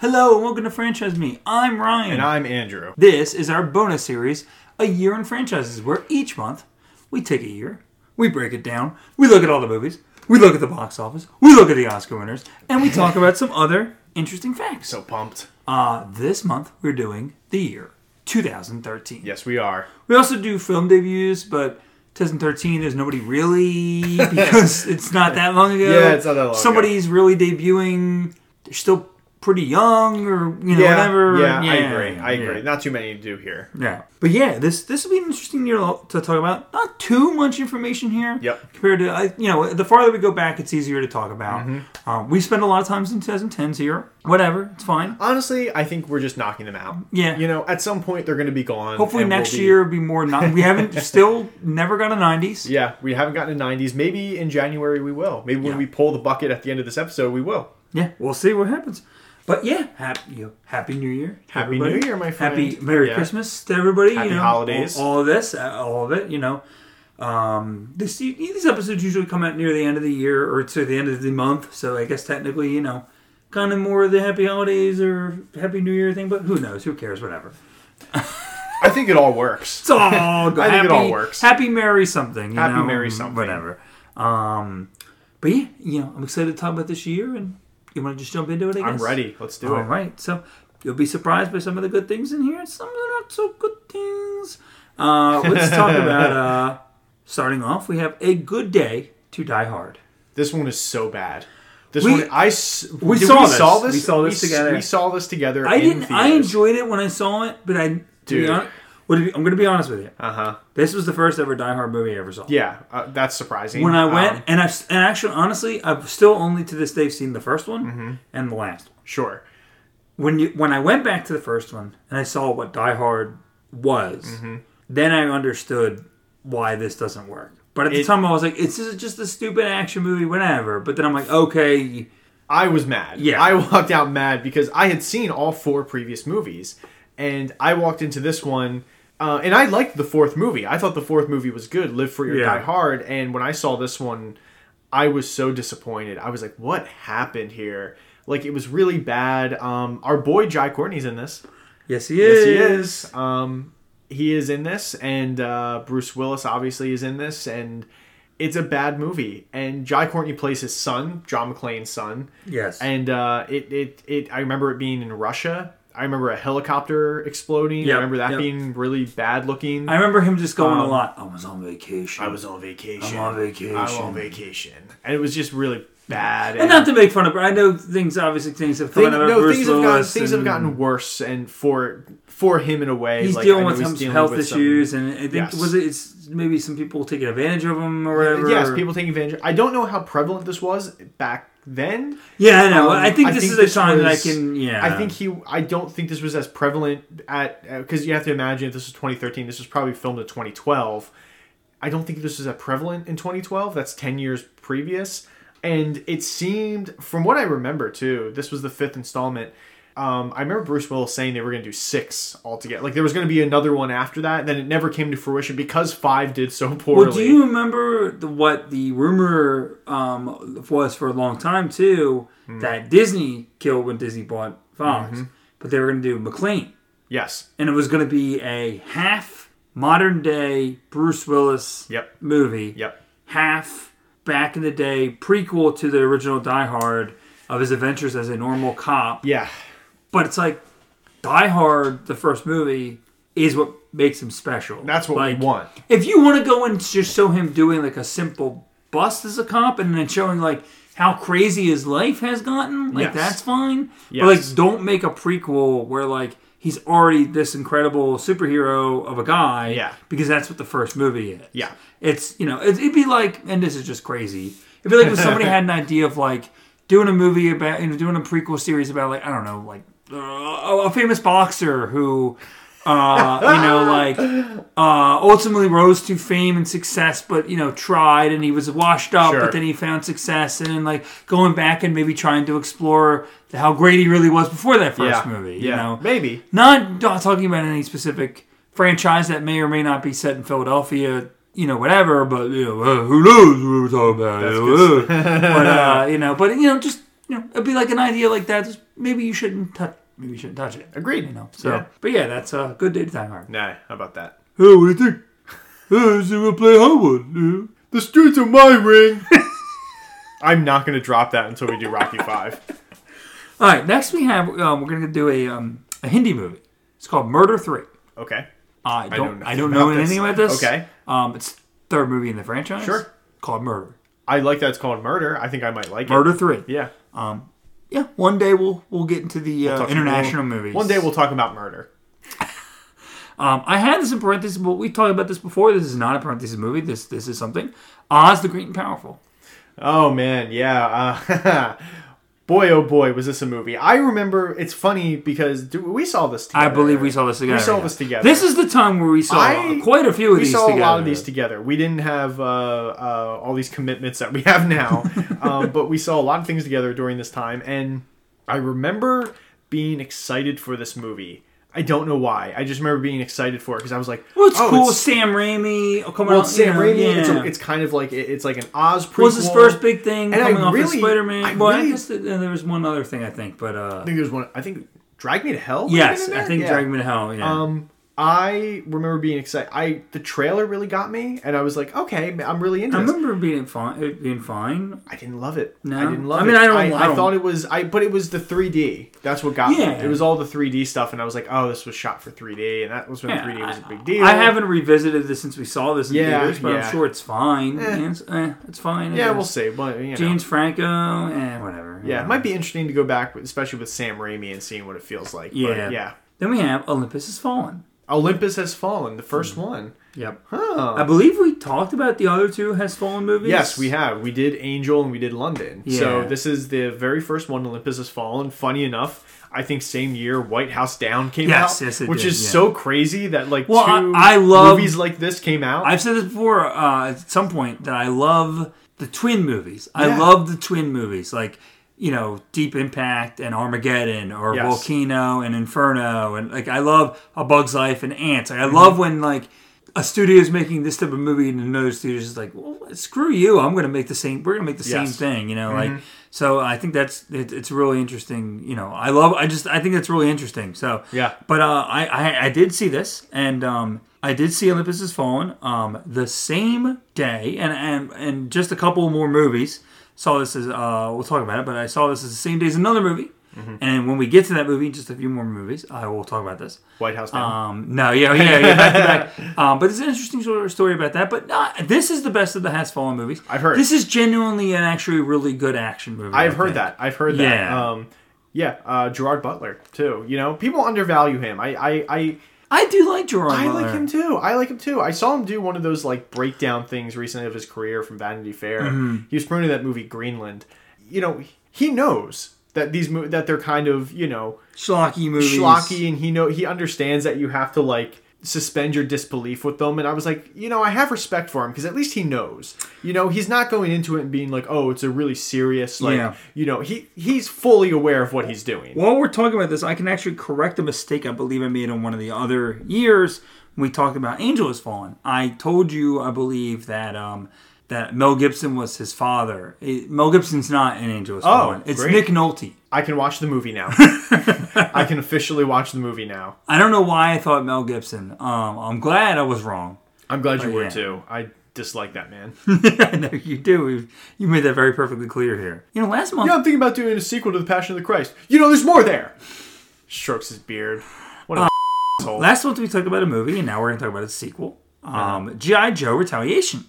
Hello and welcome to Franchise Me. I'm Ryan. And I'm Andrew. This is our bonus series, A Year in Franchises, where each month we take a year, we break it down, we look at all the movies, we look at the box office, we look at the Oscar winners, and we talk about some other interesting facts. So pumped. Uh, this month we're doing the year 2013. Yes, we are. We also do film debuts, but 2013 there's nobody really because it's not that long ago. Yeah, it's not that long ago. Somebody's really debuting. They're still pretty young, or you know yeah, whatever. Yeah, I agree. I yeah. agree. Not too many to do here. Yeah, but yeah, this this will be an interesting year to talk about. Not too much information here. Yep. Compared to I, you know, the farther we go back, it's easier to talk about. Mm-hmm. Um, we spend a lot of times in 2010s here. Whatever, it's fine. Honestly, I think we're just knocking them out. Yeah. You know, at some point they're going to be gone. Hopefully and we'll next be- year will be more. Not, we haven't still never got a 90s. Yeah, we haven't gotten to 90s. Maybe in January we will. Maybe when Yeah. we pull the bucket at the end of this episode, we will. Yeah, we'll see what happens. But yeah, happy you know, happy New Year, Happy everybody. New Year, my friend. Happy Merry Yeah. Christmas to everybody. Happy you know, holidays. All, all of this, uh, all of it. You know, um, this these episodes usually come out near the end of the year or to the end of the month. So I guess technically, you know, kind of more of the Happy Holidays or Happy New Year thing. But who knows? Who cares? Whatever. I think it all works. It's all good. I think happy, it all works. Happy Merry something. You Happy know, Merry something. Whatever. Um, but yeah, you know, I'm excited to talk about this year, and you want to just jump into it? I I'm ready. Let's do All it. right, so you'll be surprised by some of the good things in here, and some of the not so good things. Uh, let's talk about. Uh, starting off, we have a good day to die hard. This one is so bad. This We- one, I we saw we this. saw this. We saw this s- together. We saw this together. I didn't. I enjoyed it when I saw it, but I. Dude. honest, I'm going to be honest with you. Uh huh. This was the first ever Die Hard movie I ever saw. Yeah, uh, that's surprising. When I went, Um, and I've and actually, honestly, I've still only to this day seen the first one Mm-hmm. and the last. one. sure. When you when I went back to the first one and I saw what Die Hard was, Mm-hmm. then I understood why this doesn't work. But at the time, I was like, "It's just- just a stupid action movie, whatever." But then I'm like, "Okay, I was mad. Yeah. I walked out mad because I had seen all four previous movies, and I walked into this one, uh, and I liked the fourth movie. I thought the fourth movie was good, Live Free or Yeah. Die Hard. And when I saw this one, I was so disappointed. I was like, "What happened here?" Like it was really bad. Um, our boy Jai Courtney's in this. yes, he is. Yes, he is. Um, he is in this, and uh, Bruce Willis obviously is in this, and it's a bad movie. And Jai Courtney plays his son, John McClane's son, Yes, and uh, it, it it I remember it being in Russia. I remember a helicopter exploding. Yep, I remember that yep. being really bad looking. I remember him just going a Um, lot. I was on vacation. I was on vacation. I'm on vacation. I'm on vacation, and it was just really bad. and not to make fun of, I know things. Obviously, things have come Thing- no, things have gotten things have gotten worse, and for for him in a way, He's like, dealing with he's some dealing health with some- issues, and I think Yes. was it? It's maybe some people taking advantage of him or whatever. Yes, people taking advantage. I don't know how prevalent this was back then. Yeah, I know. Um, I think I this think is a this time that I can. Yeah, I think he. I don't think this was as prevalent at because you have to imagine if this was 2013. This was probably filmed in 2012. I don't think this was as prevalent in 2012. That's 10 years previous, and it seemed, from what I remember too, this was the fifth installment. Um, I remember Bruce Willis saying they were going to do six altogether. Like there was going to be another one after that. And then it never came to fruition because five did so poorly. Well, do you remember the, what the rumor um, was for a long time too? Hmm. That Disney killed when Disney bought Fox, Mm-hmm. but they were going to do McClane, Yes. and it was going to be a half modern day Bruce Willis Yep. movie, Yep. half back in the day prequel to the original Die Hard of his adventures as a normal cop. Yeah. But it's like Die Hard, the first movie, is what makes him special. That's what like, we want. If you want to go and just show him doing like a simple bust as a cop, and then showing like how crazy his life has gotten, like Yes. that's fine. Yes. But like, don't make a prequel where like he's already this incredible superhero of a guy. Yeah. Because that's what the first movie is. Yeah. It's you know it, it'd be like, and this is just crazy. It'd be like if somebody had an idea of like doing a movie about you know doing a prequel series about like I don't know like uh, a a famous boxer who uh, you know like uh, ultimately rose to fame and success, but you know tried and he was washed up, Sure. but then he found success, and then like going back and maybe trying to explore how great he really was before that first yeah. movie. Yeah. You know, Maybe. not, not talking about any specific franchise that may or may not be set in Philadelphia, you know, whatever. But you know, uh, who knows what we're talking about? You know, uh. but uh, you know, but you know, just you know, it'd be like an idea like that. Just maybe you shouldn't touch. Maybe you shouldn't touch it. Agreed. You know. So, Yeah. but yeah, that's a good day to die hard. Nah, how about that? Oh, what do you think? So we'll play Howard. The streets are my ring. I'm not going to drop that until we do Rocky Five. All right, next we have um, we're gonna do a um, a Hindi movie. It's called Murder Three. Okay. I know don't I, don't know about anything about this. Okay. Um, it's third movie in the franchise. Sure. Called Murder. I like that it's called Murder. I think I might like Murder it. Three. Yeah. Yeah. One day we'll we'll get into the uh, international we'll- movies. One day we'll talk about murder. Um, I had this in parentheses, but we talked about this before. This is not a parentheses movie. This this is something. Oz the Great and Powerful. Oh man, yeah. Uh, boy, oh boy, was this a movie? I remember. It's funny because we saw this. together. I believe we saw this together. We saw this together. This is the time where we saw I- quite a few of these together. we these saw together. a lot of these together. We didn't have uh, uh, all these commitments that we have now, um, but we saw a lot of things together during this time, and I remember being excited for this movie. I don't know why. I just remember being excited for it because I was like, Well, it's oh, cool. It's, Sam Raimi oh, coming well, out. it's Sam know, Raimi. Yeah. It's, a, it's kind of like it- it's like an Oz prequel. was his first big thing And I coming off of Spider Man. I Well, I guess that, there was one other thing I think, but uh, I think there's one. I think Drag Me to Hell. yes, I think Yeah. Drag Me to Hell. Yeah. Um, I remember being excited. I the trailer really got me, and I was like, okay, I'm really into I this. remember being fine. It being fine. I didn't love it. No? I didn't love it. I mean, it. I don't- I, I don't- thought it was. I but it was the 3D. That's what got Yeah. me. It was all the 3D stuff, and I was like, oh, this was shot for 3D, and that was when Yeah, 3D was a I- big deal. I haven't revisited this since we saw this in Yeah, theaters, but yeah. I'm sure it's fine. Eh. It's, eh, it's fine. Yeah, we'll see. But you know, James Franco, eh, whatever. yeah, it might be interesting to go back, especially with Sam Raimi, and seeing what it feels like. Yeah. but yeah. Then we have Olympus Has Fallen. Olympus has fallen. The first Hmm. one. Yep. Huh. I believe we talked about the other two Has Fallen movies. Yes, we have. We did Angel and we did London. So this is the very first one. Olympus has fallen. Funny enough, I think same year White House Down came Yes, out, yes, it which did, is yeah. so crazy that like Well, two I- I love- movies like this came out. I've said this before uh, at some point that I love the twin movies. I love the twin movies, like you know, Deep Impact and Armageddon, or Yes. Volcano and Inferno, and like I love A Bug's Life and Ants. Mm-hmm. I love when like a studio is making this type of movie and another studio is like, well, screw you, I'm going to make the same. We're going to make the same Yes. Mm-hmm. thing, you know, like. So I think that's it, it's really interesting. You know, I love. I just I think that's really interesting. So Yeah. but uh, I, I I did see this, and um, I did see Olympus Has Fallen um, the same day, and and and just a couple more movies. Saw this as uh, we'll talk about it, but I saw this as the same day as another movie. Mm-hmm. And when we get to that movie, just a few more movies, I will talk about this. White House. Um, no, yeah, yeah, yeah, back to back. Um, but it's an interesting sort of story about that. But uh, this is the best of the Has Fallen movies. I've heard. this is genuinely an actually really good action movie. I I've heard think. that. I've heard that. Yeah. Um, yeah, uh, Gerard Butler too. You know, people undervalue him. I, I, I, I do like Gerard. I like him too. I like him too. I saw him do one of those like breakdown things recently of his career from Vanity Fair. Mm-hmm. He was promoting that movie Greenland. You know, he knows that these mo- that they're kind of you know schlocky movies. schlocky, and he know he understands that you have to like suspend your disbelief with them. And I was like, you know, I have respect for him because at least he knows. You know, he's not going into it and being like, oh, it's a really serious like. Yeah. You know, he he's fully aware of what he's doing. While we're talking about this, I can actually correct a mistake I believe I made in one of the other years when we talked about Angel Has Fallen. I told you, I believe, that um, that Mel Gibson was his father. It- Mel Gibson's not in Angel Has Oh, Fallen. It's great. Nick Nolte. I can watch the movie now. I can officially watch the movie now. I don't know why I thought Mel Gibson. Um, I'm glad I was wrong. I'm glad you Oh, were yeah. too. I dislike that man. I know you do. You made that very perfectly clear here. You know, last month yeah, I'm thinking about doing a sequel to The Passion of the Christ. You know, there's more there. Strokes his beard. What a asshole. last month we talked about a movie, and now we're going to talk about a sequel. Um, GI Joe Retaliation.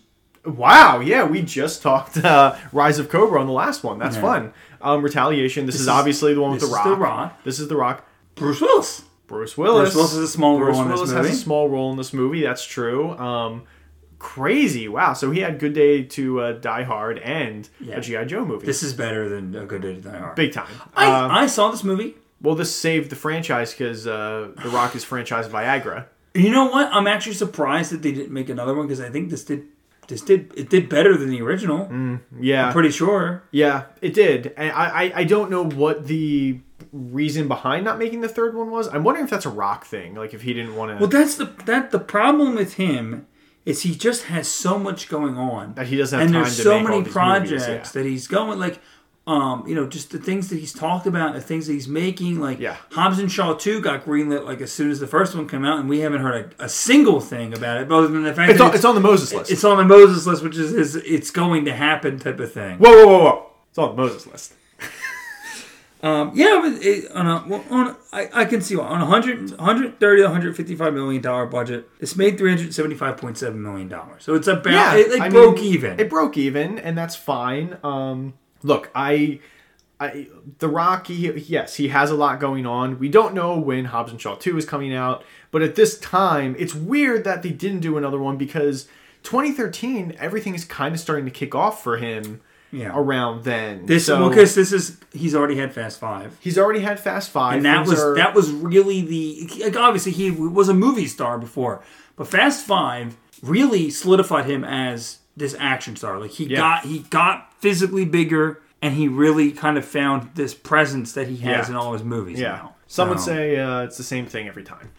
Wow, yeah, we just talked uh, Rise of Cobra on the last one. That's fun. Um, Retaliation. This, is, is- obviously the one with the rock. The Rock. This is the Rock. Bruce Willis. Bruce Willis. Bruce Willis has a small Bruce role in this movie. has a small role in this movie. That's true. Um, crazy. Wow. So he had Good Day to uh, Die Hard and Yeah. a GI Joe movie. This is better than A Good Day to Die Hard. big time. I, Uh, I saw this movie. well, this saved the franchise because uh, The Rock is franchised Viagra. You know what? I'm actually surprised that they didn't make another one because I think this did this did it did better than the original. Mm. Yeah. I'm pretty sure. Yeah, it did. And I, I, I don't know what the reason behind not making the third one was. I'm wondering if that's a rock thing. Like if he didn't want to. Well, that's the that the problem with him is he just has so much going on, that he doesn't have and time there's to so make all many these projects movies, yeah. that he's going like. Um, you know, just the things that he's talked about, the things that he's making. Like Yeah. Hobbs and Shaw two got greenlit like as soon as the first one came out, and we haven't heard a, a single thing about it, other than the fact It's that on, it's on the Moses list. it's on the Moses list, which is, is it's going to happen type of thing. whoa, whoa, whoa, whoa! It's on the Moses list. Um, yeah, but it, on a, well, on a, I, I can see why. on a 100, 130 to 155 million dollar budget, it's made 375.7 million dollars. So it's about it, like broke mean, even. It broke even, and that's fine. Um, look, I, I, The Rock. He, yes, he has a lot going on. We don't know when Hobbs and Shaw Two is coming out, but at this time, it's weird that they didn't do another one because 2013, everything is kind of starting to kick off for him. Yeah. Around then, this so because this is he's already had Fast Five. he's already had Fast Five, and that Things was are- that was really the like obviously he was a movie star before, but Fast Five really solidified him as this action star. Like he Yeah. got he got physically bigger, and he really kind of found this presence that he has Yeah. in all his movies. Yeah, now. some would So, say uh, it's the same thing every time.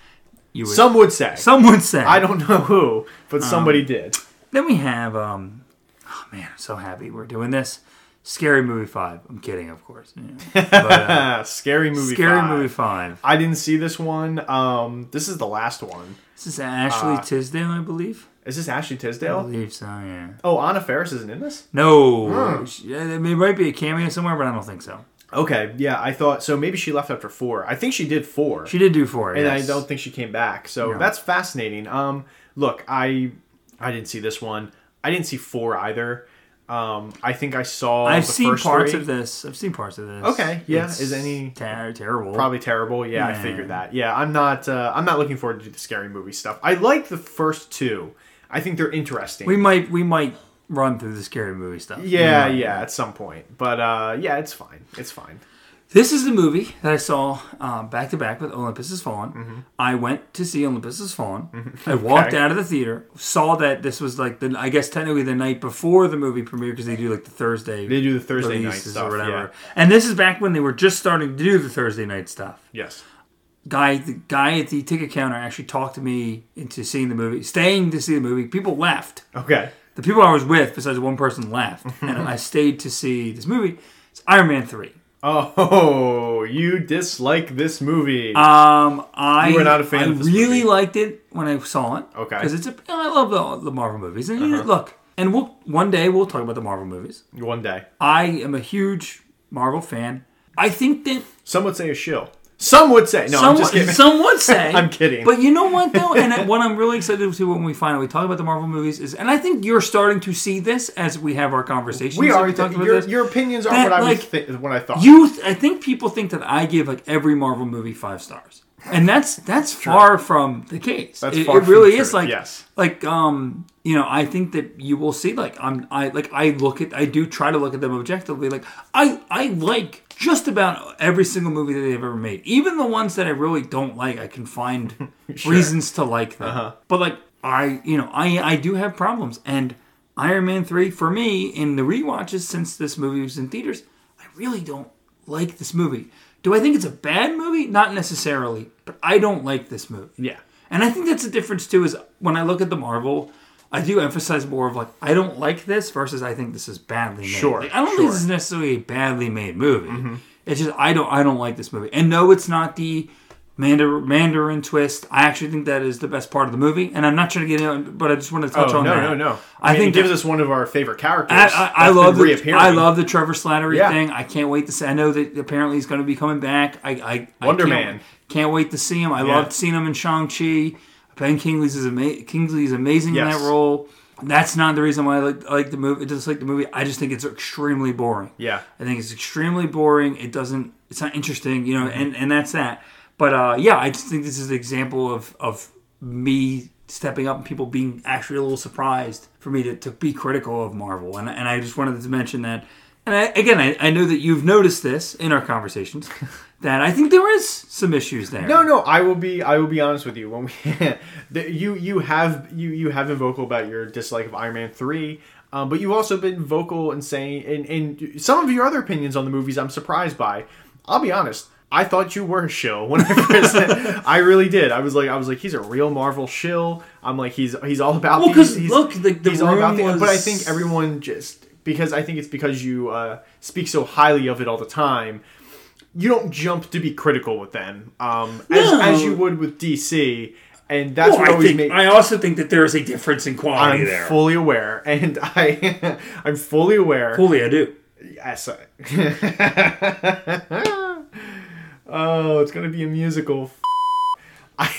you would, Some would say. some would say. I don't know who, but Um, somebody did. Then we have um, oh man, I'm so happy we're doing this. Scary Movie Five. I'm kidding, of course. Yeah. But, uh, Scary movie. Scary five. Movie Five. I didn't see this one. Um, this is the last one. This is Ashley Uh, Tisdale, I believe. Is this Ashley I Tisdale? believe so. Yeah. Oh, Anna Faris isn't in this. No, Hmm. She- uh, might be a cameo somewhere, but I don't think so. Okay, yeah, I thought so. Maybe she left after four. I think she did four, She did do four, and yes. I don't think she came back. So No. that's fascinating. Um, look, I I didn't see this one. I didn't see four either. Um, I think I saw. I've the seen first parts three. of this. I've seen parts of this. Okay, yeah, is any- ter- terrible? Probably terrible. Yeah, I Yeah. figured that. Yeah, I'm not. Uh, I'm not looking forward to the scary movie stuff. I like the first two. I think they're interesting. We might we might run through the scary movie stuff. yeah, might. yeah, at some point. But uh, yeah, it's fine. It's fine. This is the movie that I saw uh, back to back with Olympus Has Fallen. Mm-hmm. I went to see Olympus Has Fallen. I walked Okay. out of the theater, saw that this was like the I guess technically the night before the movie premiere because they do like the Thursday. They do the Thursday night stuff. or whatever. Yeah. And this is back when they were just starting to do the Thursday night stuff. Yes. Guy the guy at the ticket counter actually talked to me into seeing the movie staying to see the movie people left Okay. the people i was with besides one person left and i stayed to see this movie it's iron man 3 Oh, you dislike this movie? um i You were not a fan I of this really movie. liked it when i saw it Okay. Uh-huh. because it's a i love the, the marvel movies and you look and we'll one day we'll talk about the marvel movies One day. i am a huge marvel fan i think that Some would say a shill. Some would say no. some, I'm just kidding. some would say I'm kidding. But you know what though, and what I'm really excited to see when we finally talk about the Marvel movies is, and I think you're starting to see this as we have our conversations. we are. we about your, this. your opinions are That, what I like, was th- what I thought. You, th- I think people think that I give like every Marvel movie five stars, and that's that's far from the case. That's it, it really is like yes. like um you know I think that you will see like I'm I like I look at I do try to look at them objectively like I I like just about every single movie that they've ever made even the ones that I really don't like I can find reasons to like them Uh-huh. but like I you know I I do have problems and Iron Man 3 for me in the rewatches since this movie was in theaters I really don't like this movie do I think it's a bad movie not necessarily but I don't like this movie yeah. and I think that's the difference too. Is when I look at the Marvel, I do emphasize more of like I don't like this versus I think this is badly made. Sure, Like, I don't sure. think this is necessarily a badly made movie. Mm-hmm. It's just I don't I don't like this movie. And no, it's not the Mandar- Mandarin twist. I actually think that is the best part of the movie. And I'm not trying to get in, but I just want to touch Oh on no, that. no, no. I, I, mean, think it gives that- us one of our favorite characters. I, I, I love the. I love the Trevor Slattery Yeah. thing. I can't wait to see. I know that apparently he's going to be coming back. I, I I Wonder can't, Man. Can't wait to see him. I Yeah. loved seeing him in Shang Chi. Ben Kingsley's is ama- Kingsley is amazing in that role. That's not the reason why I like, I like the movie. Just like the movie, I just think it's extremely boring. Yeah. I think it's extremely boring. It doesn't. It's not interesting, you know. Mm-hmm. And and that's that. But uh, yeah, I just think this is an example of of me stepping up and people being actually a little surprised for me to, to be critical of Marvel. And and I just wanted to mention that. And I, again, I, I know that you've noticed this in our conversations that I think there is some issues there. No, no, I will be. I will be honest with you. When we, the, you, you have you you have been vocal about your dislike of Iron Man three, um, but you've also been vocal in saying in in some of your other opinions on the movies. I'm surprised by. I'll be honest. I thought you were a shill when I first. I really did. I was like, I was like, he's a real Marvel shill. I'm like, he's he's all about. Well, these- 'cause look, the- the he's all about. room The, but I think everyone just because I think it's because you uh, speak so highly of it all the time. You don't jump to be critical with them, um, as, No. as you would with DC, and that's Well, what I, always think, makes. I also think that there is a difference in quality I'm there. fully aware, and I I'm fully aware. Fully, I do. Yes. I- oh, it's gonna be a musical. I,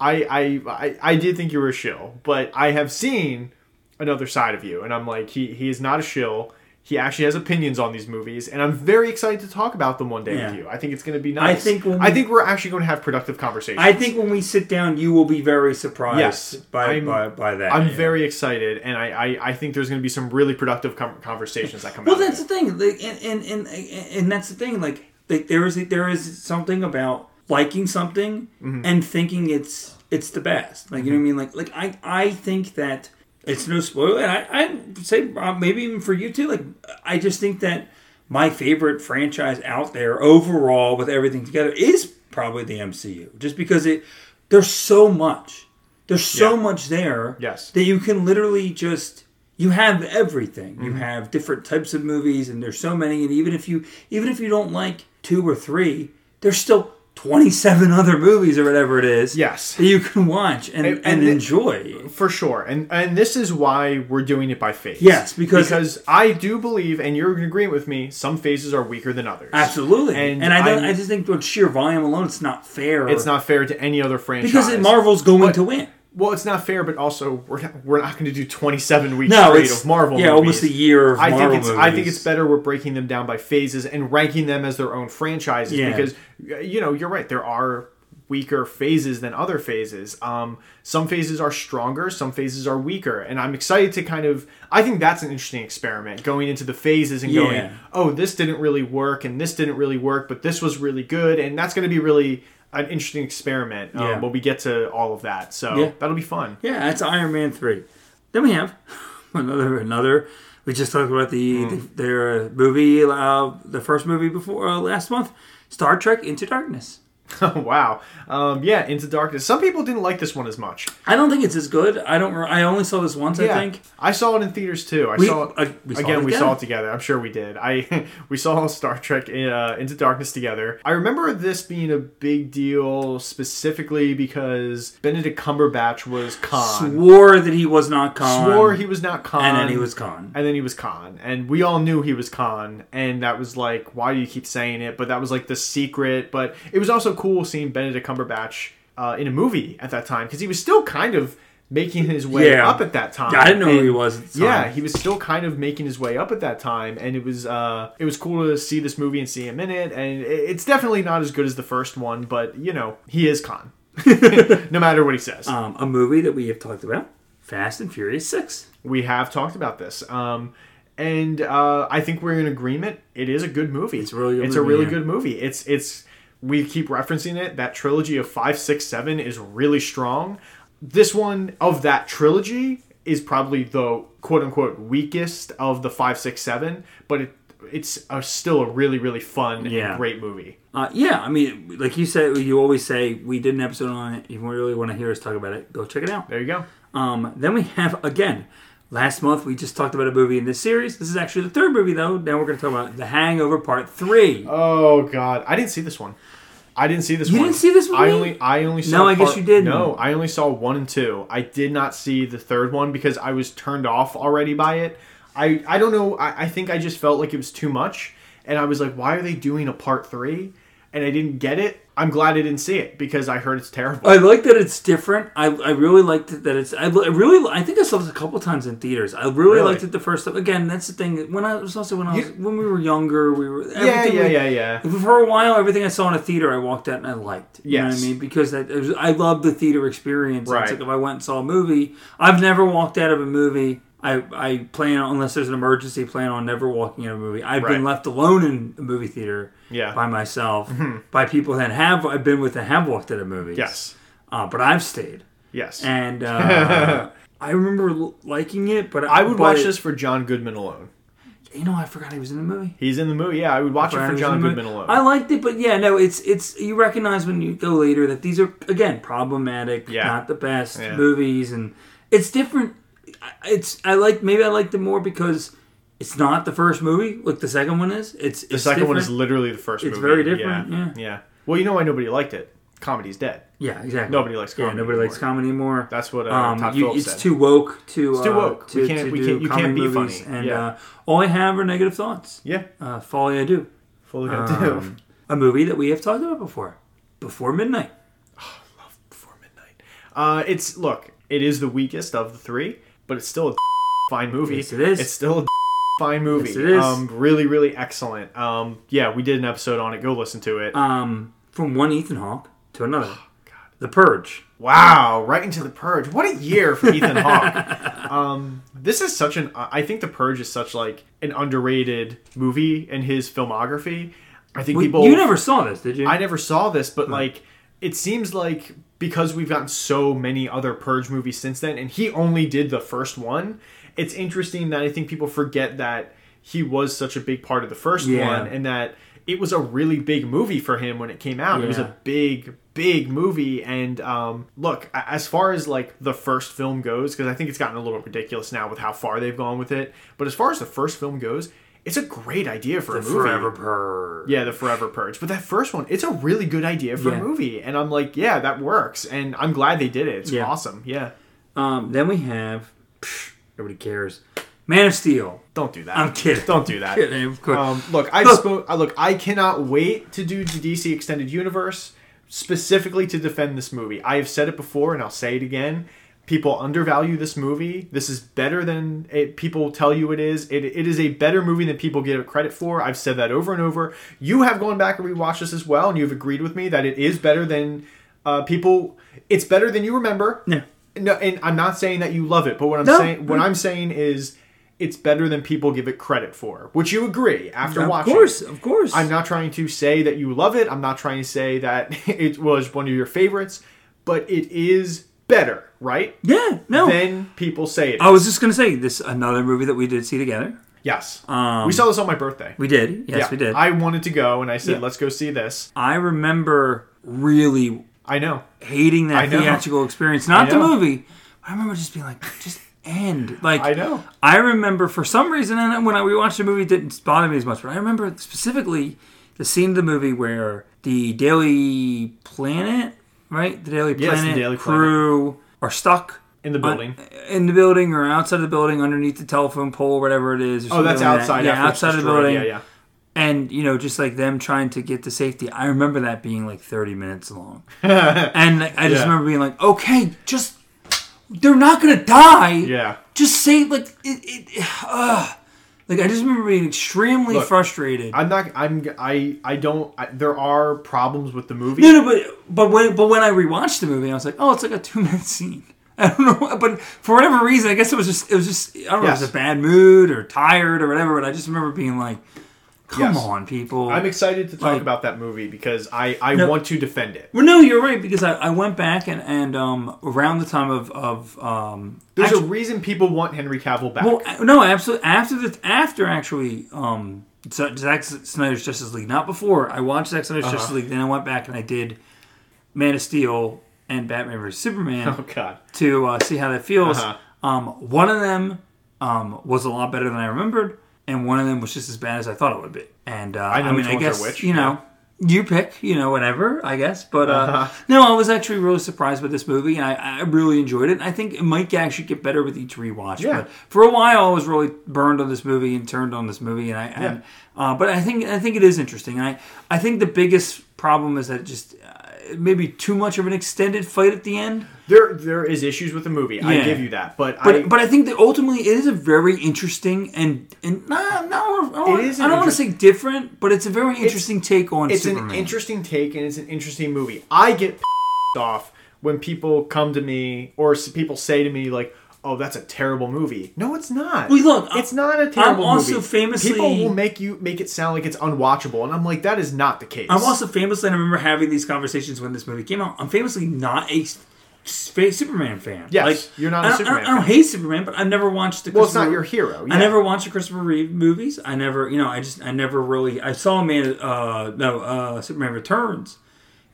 I, I, I, I did think you were a shill, but I have seen another side of you, and I'm like, he, he is not a shill. He actually has opinions on these movies, and I'm very excited to talk about them one day Yeah. with you. I think it's going to be nice. I think when I think we're actually going to have productive conversations. I think when we sit down, you will be very surprised Yes, by, by by that. I'm Yeah. very excited, and I, I, I think there's going to be some really productive com- conversations that come Well, that's the thing, like, and, and and and that's the thing. Like, like there is there is something about liking something Mm-hmm. and thinking it's it's the best. Like, you know what I mean? Like, like I I think that it's no spoiler, and I I say uh, maybe even for you too. Like, I just think that my favorite franchise out there overall with everything together is probably the MCU, just because it there's so much. There's so Yeah. much there Yes. that you can literally just you have everything. Mm-hmm. You have different types of movies, and there's so many. And even if you even if you don't like two or three, there's still 27 other movies or whatever it is. Yes. that you can watch and and, And- and enjoy. For sure, and and this is why we're doing it by phase. Yes, because- because I do believe, and you're in agreement with me, some phases are weaker than others. Absolutely, and, And I don't. I'm- I just think with sheer volume alone, it's not fair. It's not fair to any other franchise because Marvel's going But- to win. Well, it's not fair, but also we're not, we're not going to do 27 weeks No, straight of Marvel. Yeah, movies. almost a year of I Marvel think it's movies. I think it's better we're breaking them down by phases and ranking them as their own franchises Yeah. because you know you're right there are weaker phases than other phases. Um, some phases are stronger, some phases are weaker, and I'm excited to kind of. I think that's an interesting experiment going into the phases and Yeah. going, oh, this didn't really work and this didn't really work, but this was really good, and that's going to be really an interesting experiment um, Yeah. when we get to all of that. So Yeah. that'll be fun. Yeah, that's Iron Man three. Then we have another another. We just talked about the, Mm. the their movie, uh, the first movie before uh, last month, Star Trek Into Darkness. Oh wow, um, yeah, Into Darkness. Some people didn't like this one as much. I don't think it's as good. I don't. I only saw this once. I think. I saw it in theaters too. I We- saw it uh, we saw again. it we together. saw it together. I'm sure we did. I we saw Star Trek uh, Into Darkness together. I remember this being a big deal specifically because Benedict Cumberbatch was Khan. Swore that he was not Khan. Swore he was not Khan, and then he was Khan. and then he was Khan, and we all knew he was Khan, and that was like, why do you keep saying it? But that was like the secret. But it was also cool seeing Benedict Cumberbatch uh, in a movie at that time because he was still kind of making his way Yeah. up at that time. I didn't know who he was. Yeah, he was still kind of making his way up at that time, and it was uh, it was cool to see this movie and see him in it. And it's definitely not as good as the first one, but you know he is Khan, no matter what he says. Um, a movie that we have talked about, Fast and Furious Six. we have talked about this, um, and uh, I think we're in agreement. It is a good movie. It's a really good It's movie, a really yeah. good movie. It's it's we keep referencing it. That trilogy of five, six, seven is really strong. This one of that trilogy is probably the quote unquote weakest of the five, six, seven, but it it's a, still a really really fun Yeah. and great movie. Uh, yeah, I mean, like you said, you always say we did an episode on it. If you really want to hear us talk about it, go check it out. There you go. Um, then we have again. Last month we just talked about a movie in this series. This is actually the third movie though. Now we're going to talk about The Hangover Part Three. Oh God, I didn't see this one. I didn't see this You one. didn't see this I only I only saw. No, I guess you didn't. No, I only saw one and two. I did not see the third one because I was turned off already by it. I I don't know. I, I think I just felt like it was too much, and I was like, why are they doing a part three? And I didn't get it. I'm glad I didn't see it because I heard it's terrible. I like that it's different. I, I really liked it that it's. I, I really. I think I saw this a couple times in theaters. I really, Really? liked it the first time. Again, that's the thing. When I was also when I was You- when we were younger, we were yeah, yeah, we- yeah, yeah. For a while, everything I saw in a theater, I walked out and I liked. You know what I mean? Because that, was, I love the theater experience. Right. It's like if I went and saw a movie, I've never walked out of a movie. I, I plan on, unless there's an emergency, plan on never walking in a movie. I've been left alone in a movie theater Yeah. by myself, by people that have I've been with that have walked out of movies. Yes. Uh, but I've stayed. Yes. And uh, I remember liking it, but I would but- watch this for John Goodman alone. You know, I forgot he was in the movie. He's in the movie. Yeah, I would watch it for John Goodman alone. I liked it, but yeah, no, it's it's you recognize when you go later that these are again problematic, Yeah. not the best Yeah. movies, and it's different. I- it's I like maybe I liked it more because it's not the first movie like the second one is. It's The second one is literally the first It's movie. very different, Yeah. yeah. Well, you know why nobody liked it? Comedy's dead. yeah exactly. Nobody likes Yeah, comedy nobody likes comedy anymore. That's what uh, Um, you, it's said. too woke to It's too uh, woke. to, We can't- to we do can't- you can't be funny. And Yeah. uh, all I have are negative thoughts. yeah, Uh, folly I do. got to. Um, a movie that we have talked about before. Before midnight. Oh, love before midnight. Uh, it's look. It is the weakest of the three, but it's still a fine movie. Yes, it is. It's still a fine movie. Yes, it is. Um, really, really excellent. Um, yeah, we did an episode on it. Go listen to it. Um, from one Ethan Hawke to another. The Purge. Wow, right into the Purge. What a year for Ethan Hawke. Um, this is such an. I think the Purge is such like an underrated movie in his filmography. I think Well, people. you never saw this, did you? I never saw this, but like it seems like because we've gotten so many other Purge movies since then, and he only did the first one. It's interesting that I think people forget that he was such a big part of the first Yeah. one, and that it was a really big movie for him when it came out. It was a big, big movie, and um, look, as far as like the first film goes, because I think it's gotten a little ridiculous now with how far they've gone with it. But as far as the first film goes, it's a great idea for the a movie. Forever Purge. Yeah, the Forever Purge. But that first one, it's a really good idea for Yeah. a movie. And I'm like, yeah, that works. And I'm glad they did it. It's Yeah. awesome. Yeah. Um, then we have. Psh, nobody cares. Man of Steel. Don't do that. I'm kidding. Don't do that. Kidding, of course. Um, look, I Look. spoke. I look, I cannot wait to do the DC extended universe specifically to defend this movie. I have said it before, and I'll say it again. People undervalue this movie. This is better than it, people tell you it is. It, it is a better movie than people give it credit for. I've said that over and over. You have gone back and rewatched this as well, and you've agreed with me that it is better than uh, people. It's better than you remember. Yeah. No, and I'm not saying that you love it, but what I'm No. saying, what I'm saying is, it's better than people give it credit for. Which you agree after of watching. Of course, it. of course. I'm not trying to say that you love it. I'm not trying to say that it was one of your favorites, but it is better, right? Yeah, no. Than people say it. I was just gonna say this another movie that we did see together. yes, Um, we saw this on my birthday. We did. Yes, yeah, we did. I wanted to go, and I said, Yeah. "Let's go see this." I remember really I know. hating that theatrical experience. Not the movie. I remember just being like, just end. Like I know. I remember for some reason, and when I rewatched the movie, it didn't bother me as much. But I remember specifically the scene of the movie where the Daily Planet, right, the Daily Yes, the Planet Daily crew are stuck In the building. in the building or outside of the building, underneath the telephone pole, whatever it is. or Oh, that's like that. outside. Yeah, outside of the building Yeah, yeah. and you know just like them trying to get to safety i remember that being like 30 minutes long and like, i just Yeah. remember being like okay just they're not gonna die Yeah. just say like it, it uh, like i just remember being extremely Look, frustrated I'm not. I'm. I. I don't. I, there are problems with the movie. no no but but when but when i rewatched the movie i was like oh it's like a two minute scene I don't know, but for whatever reason, I guess it was just it was just I don't know, Yes. it was a bad mood or tired or whatever. But I just remember being like, "Come Yes. on, people!" I'm excited to talk Like- about that movie because I. I No. want to defend it. Well, no, you're right because I, I went back and and um around the time of of um There's actu- a reason people want Henry Cavill back. well no absolutely after the after actually um Zack Snyder's Justice League not before I watched Zack Snyder's Uh-huh. Justice League then I went back and I did Man of Steel and Batman vs Superman oh God. to uh, see how that feels. Uh-huh. Um, one of them um, was a lot better than I remembered, and one of them was just as bad as I thought it would be. And uh, I, know mean, which I guess which, you know, you pick, you know, whatever. I guess, but uh, Uh-huh. no, I was actually really surprised by this movie, and I, I really enjoyed it. I think it might actually get better with each rewatch. Yeah. But for a while, I was really burned on this movie and turned on this movie, and I. And, uh, but I think I think it is interesting. I I think the biggest problem is that it just. Maybe too much of an extended fight at the end. There, there is issues with the movie. I give you that, but, But I, but I think that ultimately it is a very interesting and and nah, no, I don't, It is I don't want to say different, but it's a very interesting take on it's Superman. an interesting take and it's an interesting movie. I get off when people come to me or people say to me like, "Oh, that's a terrible movie." No, it's not. Well, look, it's not a terrible movie. I'm also movie. famously- people will make you make it sound like it's unwatchable, and I'm like, that is not the case. I'm also famously, and I remember having these conversations when this movie came out. I'm famously not a Superman fan. Yes, like, you're not a I Superman I don't, I don't hate Superman, but I've never watched the. well, it's not your hero. I never watched the Christopher Reeve movies. I never, you know, I just, I never really. I saw Man, uh, no, uh, Superman Returns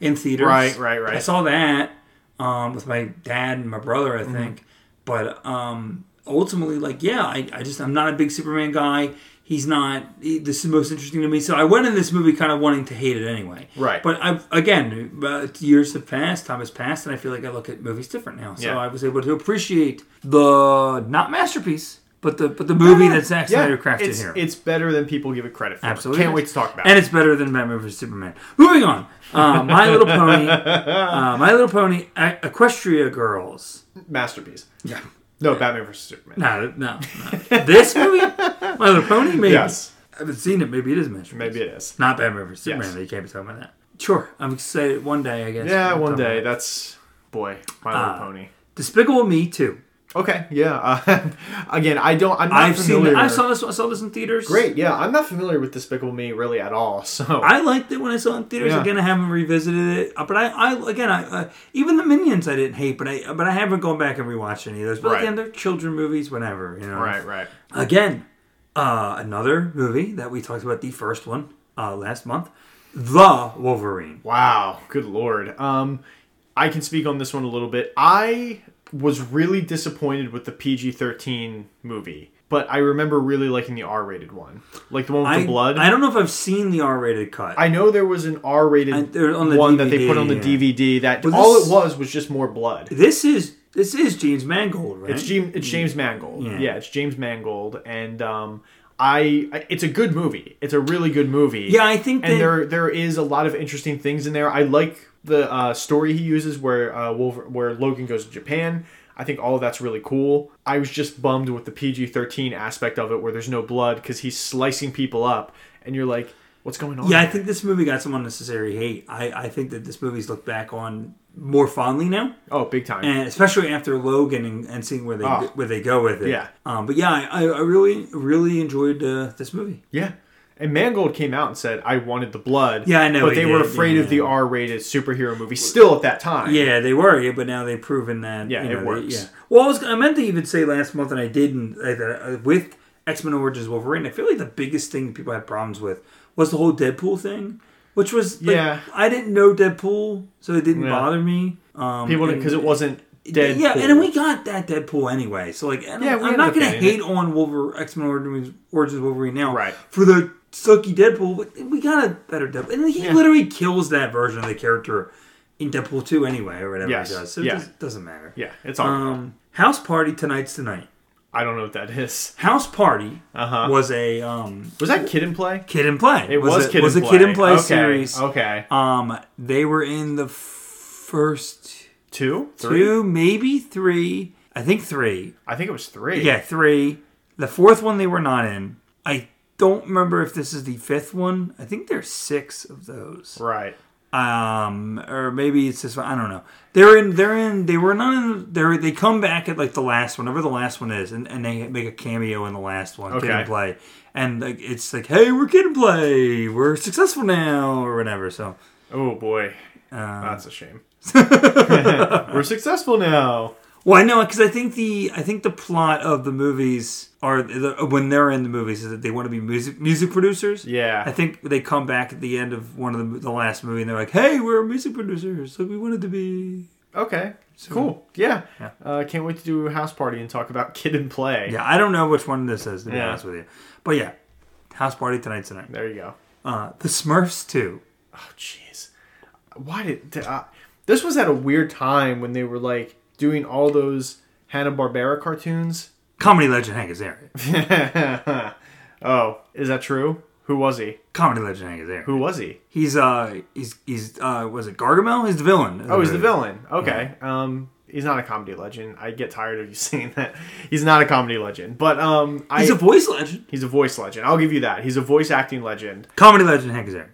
in theaters. Right, right, right. I saw that um, with my dad and my brother, Mm-hmm. I think. But um, ultimately like, yeah, I, I just I'm not a big Superman guy. He's not. He, this is most interesting to me. So I went in this movie kind of wanting to hate it anyway. Right. But I again, uh, years have passed, time has passed, and I feel like I look at movies different now. So Yeah. I was able to appreciate the not masterpiece, but the but the movie that Zack Snyder crafted it's, here. It's better than people give it credit for. Absolutely. Can't wait to talk about and it. it's better than Batman vs Superman. Moving on. Uh, My Little Pony. Uh, My Little Pony. A- Equestria Girls. Masterpiece. Yeah. No, Batman vs Superman. No, no, no. This movie, My Little Pony. Maybe. Yes. I haven't seen it. Maybe it is a masterpiece. Maybe it is. Not Batman vs Superman. Yes. You can't be talking about that. Sure. I'm excited. One day, I guess. Yeah, one day. That's boy, My Little Uh, Pony. Despicable Me too. Okay, yeah. Uh, again, I don't. I'm not I've seen. I saw this. I saw this in theaters. Great, yeah. I'm not familiar with Despicable Me really at all. So I liked it when I saw it in theaters. Yeah. Again, I haven't revisited it, Uh, but I, I again, I uh, even the Minions I didn't hate, but I, but I haven't gone back and rewatched any of those. But Right. again, they're children movies, whatever, you know. right, right. Again, uh, another movie that we talked about the first one uh, last month, The Wolverine. Wow, good lord. Um, I can speak on this one a little bit. I was really disappointed with the PG-13 movie, but I remember really liking the R-rated one, like the one with I, the blood. I don't know if I've seen the R-rated cut. I know there was an R-rated I- they're on the one that they put on the yeah. DVD. That all this- it was was just more blood. this is this is James Mangold, right? It's James, it's James Mangold. Yeah. Yeah. it's James Mangold, and um, I, I it's a good movie. It's a really good movie. Yeah, I think and that- there there is a lot of interesting things in there. I like the uh, story he uses where uh, Wolver- where Logan goes to Japan. I think all of that's really cool. I was just bummed with the PG thirteen aspect of it, where there's no blood because he's slicing people up, and you're like, what's going on? Yeah, I think this movie got some unnecessary hate. I, I think that this movie's looked back on more fondly now. Oh, big time. and especially after Logan and, and seeing where they Oh. where they go with it. Yeah. Um, but yeah, I, I really really enjoyed uh, this movie. Yeah. And Mangold came out and said, I wanted the blood. Yeah, I know But he they were afraid yeah. of the R rated superhero movie still at that time. Yeah, they were, yeah, but now they've proven that. Yeah, you it know, they- works. yeah. Well, I, was, I meant to even say last month, and I didn't. Uh, with X Men Origins Wolverine, I feel like the biggest thing that people had problems with was the whole Deadpool thing, which was like, Yeah. I didn't know Deadpool, so it didn't Yeah. bother me. Um, People, because it wasn't dead. Yeah, and then we got that Deadpool anyway. So like, Yeah, I'm, not gonna hate on Wolverine X Men Origins, Origins Wolverine now, Right. For the sucky Deadpool, but we got a better Deadpool, and he Yeah. literally kills that version of the character in Deadpool two anyway, or whatever Yes. he does. So Yeah. it does, doesn't matter. Yeah, it's all. Um, House Party tonight's tonight. I don't know what that is. House Party Uh-huh. was a um, Was that Kid and Play? kid in play. It was, a, Kid was and a Play. kid in play okay. series. Okay. Um, they were in the first Two? Three? two, maybe three. I think three. I think it was three. Yeah, three. The fourth one they were not in. I don't remember if this is the fifth one. I think there's six of those. Right. Um, or maybe it's this one. I don't know. They're in. They're in. They were not in. They they come back at like the last one, whatever the last one is, and, and they make a cameo in the last one. Kid Okay. and play, and like it's like, hey, we're kid and play. We're successful now, or whatever. So. Oh boy, Um, that's a shame. We're successful now. Well, I know because I think the I think the plot of the movies are the, when they're in the movies is that they want to be music music producers. Yeah. I think they come back at the end of one of the, the last movie and they're like, "Hey, we're music producers, like we wanted to be." Okay. cool. Yeah. Yeah. Uh, can't wait to do a house party and talk about Kid and Play. Yeah, I don't know which one this is to be Yeah. honest with you, but yeah, house party tonight tonight. There you go. Uh, the Smurfs too. Oh jeez. Why did did, uh, this was at a weird time when they were like doing all those Hanna Barbera cartoons? Comedy legend Hank Azaria. oh, is that true? Who was he? Comedy legend Hank Azaria. Who was he? He's uh he's he's uh was it Gargamel? He's the villain. Oh, he's the villain. Okay. Um, he's not a comedy legend. I get tired of you saying that. He's not a comedy legend, but um, I, He's a voice legend. he's a voice legend. I'll give you that. He's a voice acting legend. Comedy legend Hank Azaria.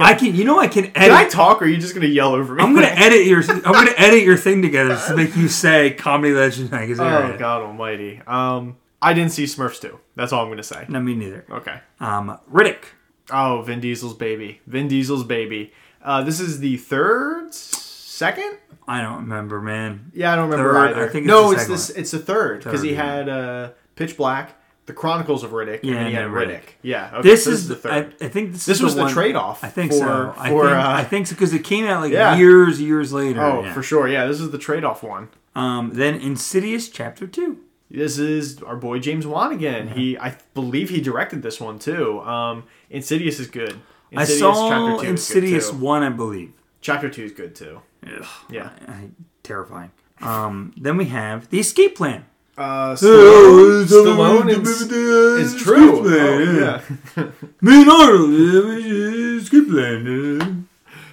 I can, you know, I can edit. Can I talk, or are you just gonna yell over me? I'm gonna edit your. I'm gonna edit your thing together to make you say comedy legend Magazine." Oh. God Almighty. Um, I didn't see Smurfs 2. That's all I'm gonna say. No, me neither. Okay. Um, Riddick. Oh, Vin Diesel's baby. Vin Diesel's baby. Uh, this is the third, second. I don't remember, man. Yeah, I don't remember Third, either. I think it's no, the it's this. It's the third because he yeah. had uh, Pitch Black, The Chronicles of Riddick, Yeah, and Riddick. Riddick. Yeah. Okay, This so is the the. third. I, I think this. This is was the one- trade-off I think for- so. I for, think. uh, I think so because it came out like Yeah. years, years later. oh, yeah. for sure. Yeah, this is the trade-off one. Um, then Insidious Chapter Two. This is our boy James Wan again. He, I believe, he directed this one too. Um, Insidious is good. Insidious I saw Chapter Two is good, Insidious one, I believe. Chapter Two is good too. Ugh, Yeah. I- terrifying. Um, then we have the Escape Plan. Uh, Stallone, Stallone is, is true. Oh, yeah. Me and Arnold, Escape Plan.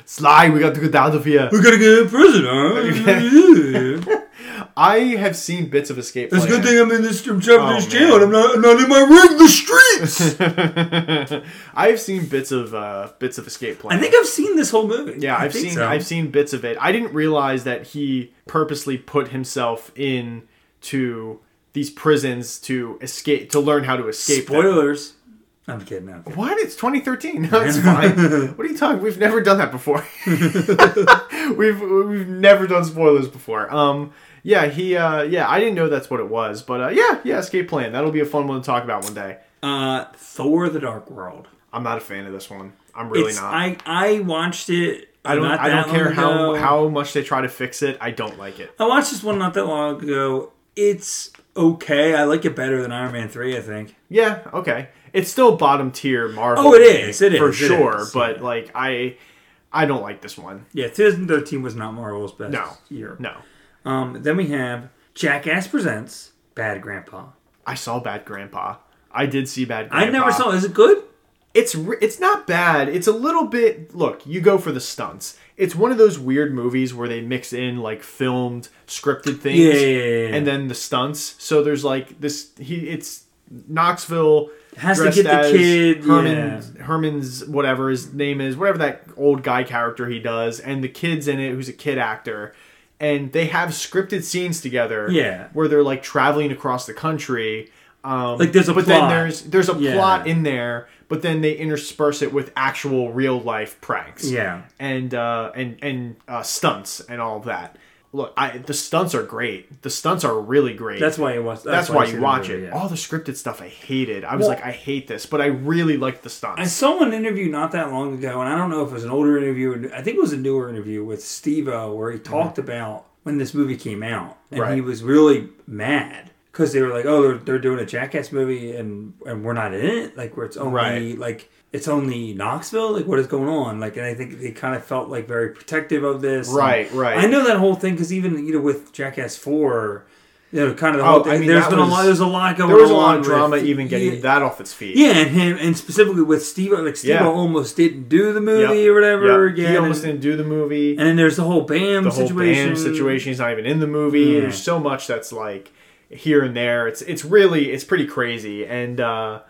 Sly, we got to get out of here. We gotta get a prison, huh? I have seen bits of Escape It's a good thing I'm in this I'm trapped Oh, in this jail and I'm not I'm not in my room. the streets. I've seen bits of uh, bits of Escape Plan. I think I've seen this whole movie. Yeah, I've seen so. I've seen bits of it. I didn't realize that he purposely put himself in to these prisons to escape to learn how to escape. them. Spoilers. I'm kidding. Okay. What? It's 2013. No, it's fine. what are you talking? We've never done that before. we've we've never done spoilers before. Um, yeah, he. Uh, yeah, I didn't know that's what it was, but uh, yeah, yeah, Escape Plan. That'll be a fun one to talk about one day. Uh, Thor: The Dark World. I'm not a fan of this one. I'm really it's, not. I I watched it. I don't. I don't care how ago. how much they try to fix it. I don't like it. I watched this one not that long ago. It's okay. I like it better than Iron Man three. I think. Yeah, okay. It's still bottom tier Marvel. Oh, it is, it for it sure. is, but like I, I don't like this one. Yeah, 2013 was not Marvel's best No. year. No, Um, then we have Jackass presents Bad Grandpa. I saw Bad Grandpa. I did see Bad Grandpa. I never saw. Is it good? It's it's not bad. It's a little bit. Look, you go for the stunts. It's one of those weird movies where they mix in like filmed, scripted things, Yeah, yeah, yeah, and then the stunts. So there's like this. He it's Knoxville. Has to get the kid, Herman, Herman's whatever his name is, whatever that old guy character he does, and the kid's in it who's a kid actor, and they have scripted scenes together. Yeah. where they're like traveling across the country. Um, Like, there's a but then there's there's a plot in there, but then they intersperse it with actual real life pranks. Yeah. and uh, and and uh, stunts and all that. Look, I, the stunts are great. The stunts are really great. That's why you watch. That's, why I see you watch movie, it. yeah. All the scripted stuff I hated. I was Well- like, I hate this, but I really liked the stunts. I saw an interview not that long ago, and I don't know if it was an older interview. I think it was a newer interview with Steve-O where he talked about when this movie came out, and Right. he was really mad because they were like, "Oh, they're, they're doing a Jackass movie, and and we're not in it. Like, where it's only Right. like it's only Knoxville. Like, what is going on? Like, and I think they kind of felt like very protective of this. Right, And right. I know that whole thing because even you know with Jackass Four. You know, kind of the Oh, whole thing. I mean, there's been a lot. There's a lot going on. there was a lot of drama with- even getting yeah, that off its feet. yeah, and him, and specifically with Steve, like Steve Yeah. almost didn't do the movie Yep. or whatever Yep. again. he almost and, didn't do the movie. and then there's the whole Bam the whole situation. band situation. He's not even in the movie. Yeah. There's so much that's like here and there. It's it's really it's pretty crazy. And uh,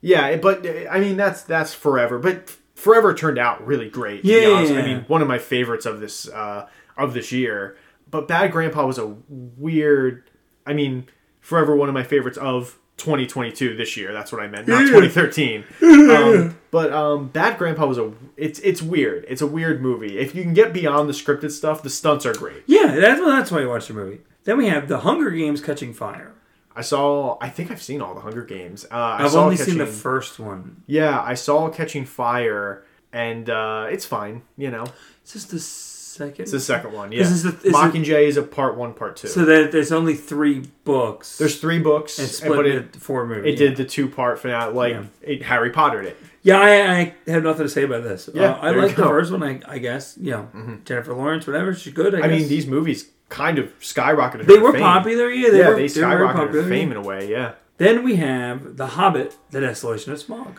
yeah, but I mean that's that's forever. But forever turned out really great. Yeah, yeah, I mean one of my favorites of this uh, of this year. But Bad Grandpa was a weird. I mean, forever one of my favorites of 2022 this year. That's what I meant, not 2013. um, but um, Bad Grandpa was a. It's it's weird. It's a weird movie. If you can get beyond the scripted stuff, the stunts are great. Yeah, that's that's why you watch the movie. Then we have the Hunger Games Catching Fire. I saw. I think I've seen all the Hunger Games. Uh, I I've saw only Catching, seen the first one. Yeah, I saw Catching Fire, and uh, it's fine. You know, Is this the second? it's the second one. Yeah, This is the- is it- Mockingjay is a part one, part two. so that there's only three books. There's three books, and and split but it four movies. it did the two part finale, like Yeah. it Harry Pottered it. Yeah, I, I have nothing to say about this. Yeah, uh, I like the first one. I, I guess you know Jennifer Lawrence, whatever. She's good. I, I mean, these movies kind of skyrocketed. they her were fame. popular. Yeah, they yeah, were. they they skyrocketed her fame in a way. Yeah. Then we have The Hobbit: The Desolation of Smaug.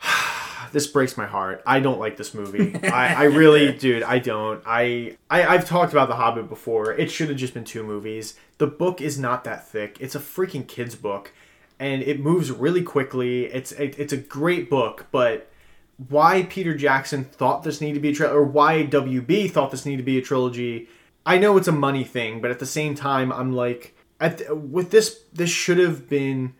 this breaks my heart. I don't like this movie. I, I really, dude, I don't. I, I I've talked about The Hobbit before. It should have just been two movies. The book is not that thick. It's a freaking kids book, and it moves really quickly. It's it, it's a great book, but why Peter Jackson thought this needed to be a trilogy, or why WB thought this needed to be a trilogy. I know it's a money thing, but at the same time, I'm like, the, with this, this should have been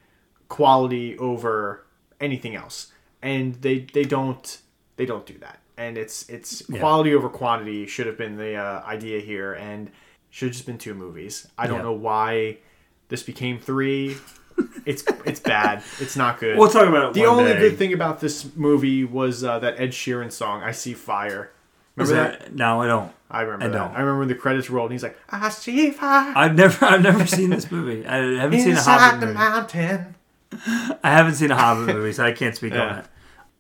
quality over anything else and they they don't they don't do that and it's it's quality over quantity should have been the uh, idea here and should have just been two movies i don't Yeah. know why this became three it's it's bad it's not good We'll talk about it. the one only day. good thing about this movie was uh, that ed sheeran song i see fire Remember that? No, I don't. I remember I that. don't. I remember when the credits rolled and he's like, I see fire I've never, I've never seen this movie. I haven't seen a inside Hobbit the movie. mountain. I haven't seen a Hobbit movie, so I can't speak Yeah. on it.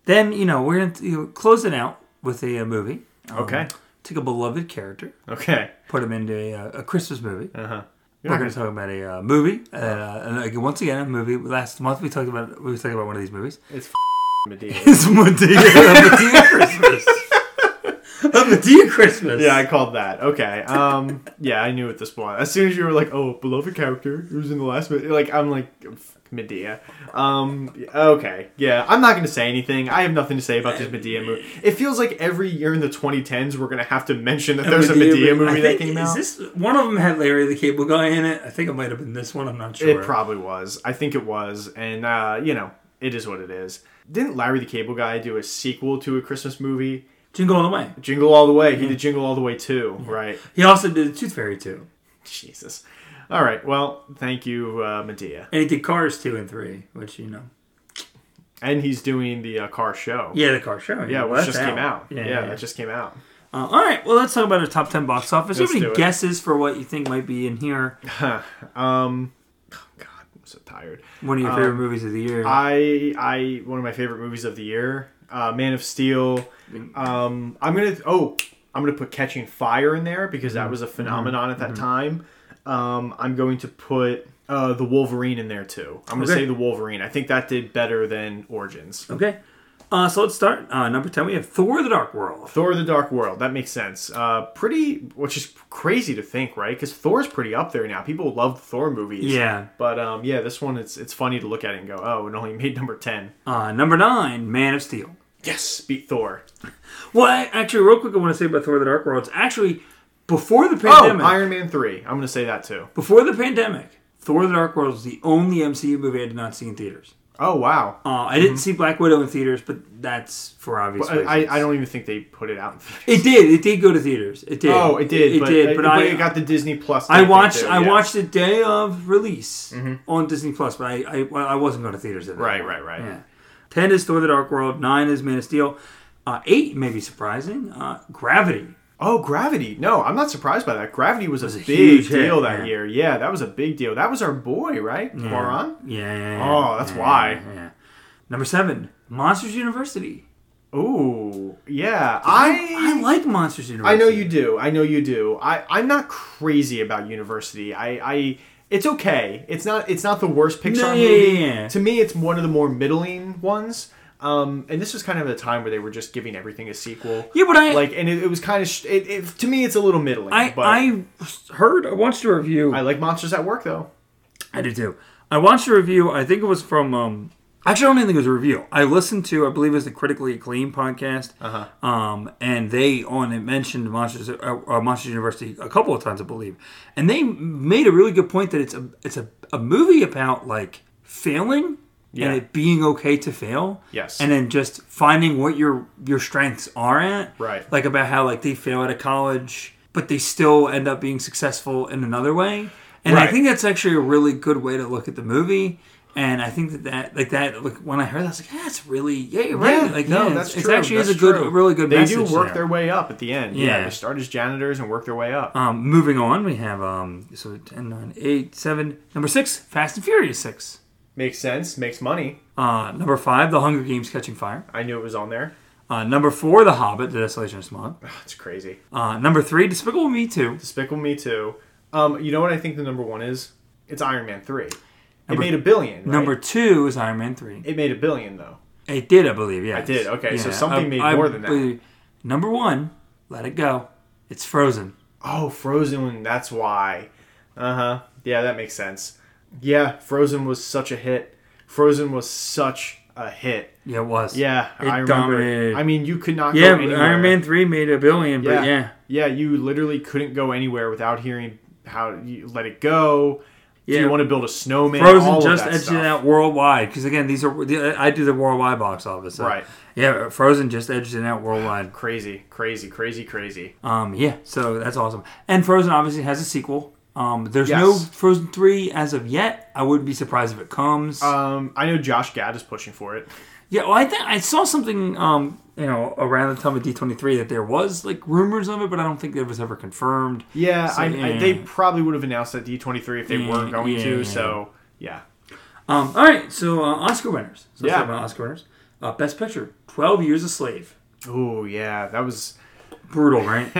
Then you know we're gonna you know, close it out with a, uh movie. Um, Okay. Take a beloved character, Okay. put him into a, uh, a Christmas movie. Uh huh. We're going to talk about a uh, movie, uh, and again, once again, a movie. Last month we talked about we were talking about one of these movies. It's Madea. It's Madea, Madea Christmas. a Madea Christmas. Yeah, I called that. Okay. Um. Yeah, I knew at this point. As soon as you were like, "Oh, beloved character who's in the last movie," like I'm like, "F- Madea. Um. Okay. Yeah, I'm not going to say anything. I have nothing to say about this Madea movie. It feels like every year in the 2010s we're going to have to mention that there's a Madea movie that came is out. This one of them had Larry the Cable Guy in it. I think it might have been this one. I'm not sure. It probably was. I think it was, and uh, you know, it is what it is. Didn't Larry the Cable Guy do a sequel to a Christmas movie? Jingle All the Way. Jingle All the Way. He did Jingle All the Way too, right? He also did Tooth Fairy too, Jesus. All right. Well, thank you, uh, Madea. and he did Cars two and three, which you know. And he's doing the uh, car show. Yeah, the car show. Yeah, well, which just came out. Yeah, yeah. that just came out. Uh, all right, well, let's talk about our top ten box office. Do you have any guesses for what you think might be in here? Um, oh God, I'm so tired. One of your favorite movies of the year. Um, I, I, one of my favorite movies of the year, uh, Man of Steel. Um, I'm gonna, oh, I'm gonna put Catching Fire in there because Mm-hmm. that was a phenomenon at that time. Um, I'm going to put uh, the Wolverine in there too. I'm gonna Okay. say the Wolverine. I think that did better than Origins. okay, uh, so let's start. Uh, number ten, we have Thor: The Dark World. Thor: The Dark World. That makes sense. Uh, pretty, which is crazy to think, right? Because Thor's pretty up there now. People love the Thor movies. Yeah. But um, yeah, this one it's it's funny to look at it and go, oh, it only made number ten. Uh, number nine, Man of Steel. Yes, beat Thor. Well, I, actually, real quick, I want to say about Thor: The Dark World. It's actually before the Oh, pandemic. Iron Man three. I'm gonna say that too. before the pandemic, Thor: The Dark World was the only MCU movie I did not see in theaters. Oh wow. Uh, I didn't see Black Widow in theaters, but that's for obvious I, reasons. I, I don't even think they put it out. It did. It did go to theaters. It did. Oh, it did. It, but, did. uh, But, but I it got the Disney Plus. I watched. too, I yeah. watched the day of release on Disney Plus, but I I, I wasn't going to theaters at that Right, point. right, right. Yeah. Ten is Thor: The Dark World. Nine is Man of Steel. Uh, eight may be surprising. Uh, Gravity. Oh, Gravity. No, I'm not surprised by that. Gravity was, was a a big huge hit, deal that yeah. year. Yeah, that was a big deal. That was our boy, right? Cuarón. Yeah. yeah, yeah, Oh, that's yeah, why. yeah, yeah. Number seven, Monsters University. Ooh, yeah. I I like Monsters University. I know you do. I know you do. I I'm not crazy about University. I I it's okay. It's not it's not the worst Pixar No, yeah, movie. yeah, yeah. To me, it's one of the more middling ones. Um, and this was kind of a time where they were just giving everything a sequel. Yeah, but I Like, and it, it was kind of sh- it, it, to me, it's a little middling. I but I heard I watched a review. I like Monsters at Work though. I do too. I watched a review. I think it was from. Um, actually, I don't even think it was a review. I listened to, I believe it was the Critically Acclaimed podcast. Uh-huh. Um, and they on it mentioned Monsters, uh, uh, Monsters University a couple of times, I believe. And they made a really good point that it's a it's a, a movie about like failing Yeah. and it being okay to fail. Yes. And then just finding what your your strengths are at. Right. Like about how like they fail out of college, but they still end up being successful in another way. And I think that's actually a really good way to look at the movie. And I think that that like that like when I heard that I was like, yeah, that's really yeah, you're right. like no, yeah, that's it's, true. actually is a good, true. really good They do work there. their way up at the end. Yeah. Yeah. they start as janitors and work their way up. Um, moving on, we have um, so 10, 9, 8, 7. Number six, Fast and Furious six. Makes sense. Makes money. Uh, number five, The Hunger Games Catching Fire. I knew it was on there. Uh, number four, The Hobbit, The Desolation of Smaug. Ugh, it's crazy. Uh, number three, Despicable Me 2. Despicable Me 2. Um, you know what I think the number one is? It's Iron Man three. Number- it made a billion. Right? Number two is Iron Man 3. It made a billion though. It did, I believe, yeah. It did, okay, so something made more than that. Number one, Let It Go. It's Frozen. Oh, Frozen. That's why. Uh huh. Yeah, that makes sense. Yeah, Frozen was such a hit. Frozen was such a hit. Yeah, it was. Yeah, It I remember. dominated. I mean, you could not Yeah, go anywhere. Iron Man 3 made a billion, but Yeah. yeah. Yeah, you literally couldn't go anywhere without hearing how you let it go. Do Yeah. you want to build a snowman? Frozen all just edged it out worldwide because again, these are I do the worldwide box office. so- Right. Yeah, Frozen just edged it out worldwide. Crazy, crazy, crazy, crazy. Um, yeah, so that's awesome. And Frozen obviously has a sequel. Um, there's Yes. no Frozen three as of yet. I wouldn't be surprised if it comes. Um, I know Josh Gad is pushing for it. yeah, well, I think I saw something um you know, around the time of D23 that there was like rumors of it, but I don't think it was ever confirmed. Yeah, So, I, I, they probably would have announced that D23 if they Yeah, weren't going yeah, to. yeah. So yeah, Um, all right, so uh, Oscar winners. So Yeah. Oscar winners. Uh, Best Picture, 12 Years a Slave. oh yeah, that was. Brutal, right?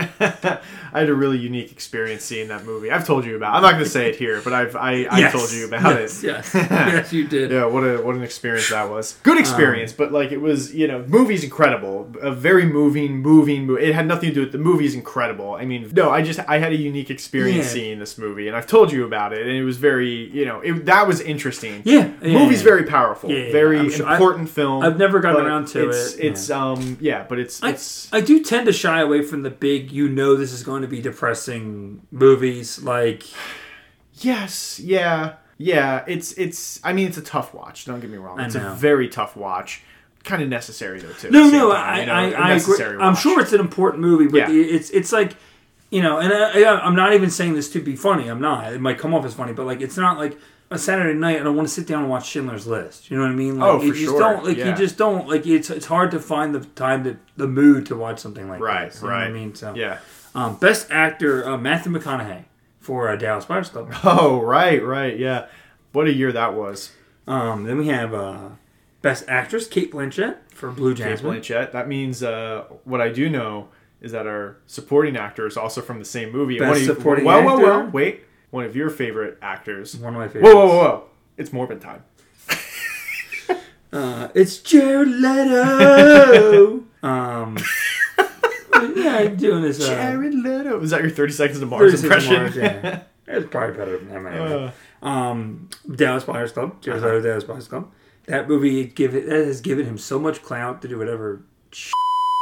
I had a really unique experience seeing that movie. I've told you about. I'm not going to say it here, but I've I, I Yes. told you about yes, it. Yes, yes, you did. Yeah, what a what an experience that was. Good experience, but like it was, you know, movie's incredible. A very moving, moving movie. It had nothing to do with the movie's incredible. I mean, no, I just I had a unique experience Yeah. seeing this movie, and I've told you about it, and it was very, you know, it, that was interesting. Yeah, yeah, movie's yeah. very powerful, very I'm sure- I- important film. I've never gotten around to it's, it, It's um yeah, but it's I, it's I do tend to shy away from the big, you know, this is going to be depressing movies. Like, Yes, yeah, yeah. It's it's. I mean, it's a tough watch. Don't get me wrong. It's a very tough watch. Kind of necessary though too. no, no, time, I, you know, I, I agree. I'm sure it's an important movie, but Yeah. it's it's like, you know, and I, I'm not even saying this to be funny. I'm not. It might come off as funny, but like, it's not like a Saturday night and I want to sit down and watch Schindler's List. You know what I mean? Like, Oh, for you just sure. don't like Yeah. you just don't like it's it's hard to find the time to the mood to watch something like Right, this. You right. Know what I mean, so Yeah. um, best actor uh, Matthew McConaughey for uh, Dallas Buyers Club. Oh, right, right, yeah. What a year that was. Um, then we have uh, best actress Cate Blanchett for Blue Cate Jasmine. Blanchett. That means uh, what I do know is that our supporting actor is also from the same movie. Best of you- supporting whoa, whoa, whoa, actor? wait. One of your favorite actors. One of my favorites. Whoa, whoa, whoa. It's Morbid time. Uh, it's Jared Leto. um, yeah, I'm doing this. Uh, Jared Leto. Is that your 30 Seconds to Mars 30 Seconds impression? to Mars, yeah. It's probably better than that. Anyway. Uh, Um, Dallas Buyers Club. Jared Uh-huh. Leto, Dallas Buyers Club. That movie give it, that has given him so much clout to do whatever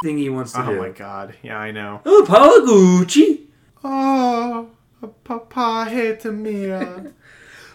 thing he wants to oh do. Oh my god. Yeah, I know. Oh, Paolo Gucci. Oh, Papa hate me. Oh,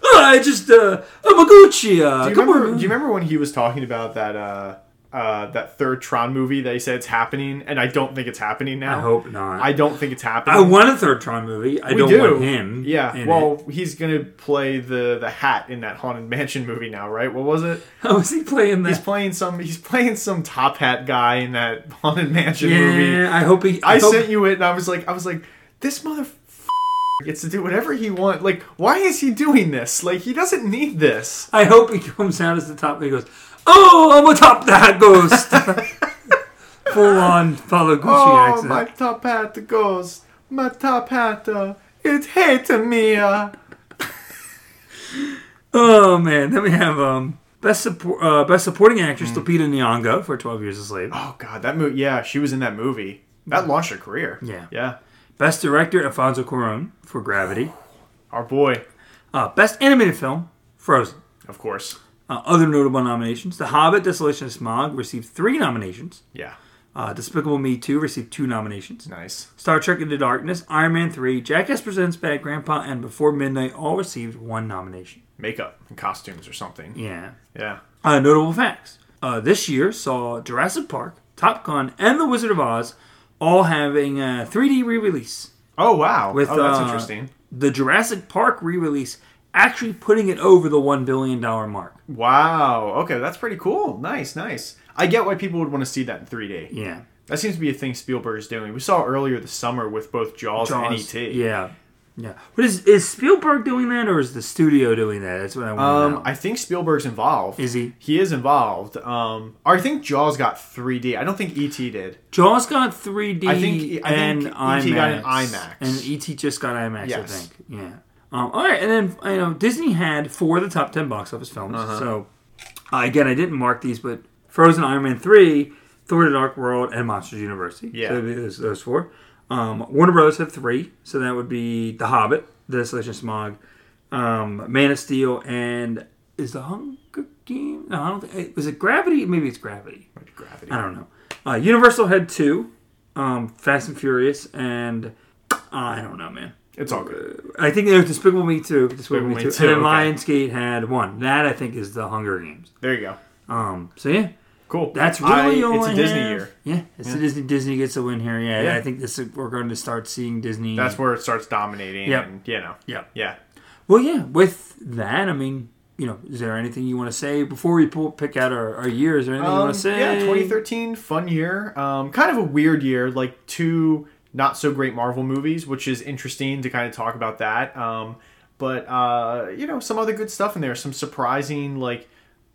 I just uh, I'm a Gucci. Uh, Do you, come remember, on. do you remember when he was talking about that uh, uh, that third Tron movie that he said it's happening, and I don't think it's happening now. I hope not. I don't think it's happening. I want a third Tron movie. I We don't do. want him. Yeah. in Well, it. he's gonna play the the hat in that haunted mansion movie now, right? What was it? how is he playing that? He's playing some. He's playing some top hat guy in that haunted mansion yeah, movie. I hope he. I hope, sent you it, and I was like, I was like, this mother gets to do whatever he wants. Like, why is he doing this? Like, he doesn't need this. I hope he comes out as the top. He goes, "Oh, I'm atop that ghost." Full on Paolo Gucci Oh, accent. my top hat goes. My top hat, uh, it hate me. Uh. Oh man, then we have um best support uh, best supporting actress Hmm. Lupita Nyong'o for Twelve Years a Slave. Oh God, that movie. Yeah, she was in that movie. That launched her career. Yeah. Yeah. Best director Alfonso Cuarón for Gravity. Our boy, Uh, best animated film Frozen. of course. Uh, other notable nominations: The Hobbit: Desolation of Smaug received three nominations. Yeah. Uh, Despicable Me 2 received two nominations. Nice. Star Trek Into Darkness, Iron Man 3, Jackass Presents Bad Grandpa, and Before Midnight all received one nomination. Makeup and costumes or something. Yeah. Yeah. Uh, notable facts. Uh, this year saw Jurassic Park, Top Gun, and The Wizard of Oz all having a 3D re-release. Oh wow. With, oh, that's uh, interesting. The Jurassic Park re-release actually putting it over the $1 billion mark. Wow. Okay, that's pretty cool. Nice, nice. I get why people would want to see that in 3D. Yeah. That seems to be a thing Spielberg is doing. We saw earlier this summer with both Jaws, and ET. Yeah. Yeah. But is, is Spielberg doing that or is the studio doing that? That's what I want Um. I think Spielberg's involved. Is he? He is involved. Um, or I think Jaws got 3D. I don't think ET did. Jaws got 3D I think- I and think IMAX. ET got an IMAX. And ET just got IMAX, I think. Yeah. Um, all right, and then you know Disney had four of the top ten box office films. Uh-huh. So uh, again, I didn't mark these, but Frozen, Iron Man three, Thor: The Dark World, and Monsters University. Yeah. so those, those four. Um, Warner Brothers have three, so that would be The Hobbit, The Desolation of Smaug, um, Man of Steel, and is the Hunger Game? No, I don't think. Was it Gravity? Maybe it's Gravity. Gravity. I don't know. Uh, Universal had two, um, Fast and Furious, and uh, I don't know, man. It's all good. I think it was Despicable Me two, Despicable, Me Me two, Too, and then okay. Lionsgate had one. That I think is the Hunger Games. There you go. Um, so yeah, Cool. that's I- really all It's I a Disney have. year. Yeah, it's a Disney. Disney gets a win here. Yeah, Yeah. I think this is, we're going to start seeing Disney. That's where it starts dominating. Yep. And, you know. yeah. Yeah. Well, yeah. With that, I mean, you know, is there anything you want to say before we pull, pick out our, our year? Is there anything you Um, want to say? Yeah, 2013, fun year. Um, kind of a weird year, like two not so great Marvel movies, which is interesting to kind of talk about that. Um, but uh, you know, some other good stuff in there. Some surprising like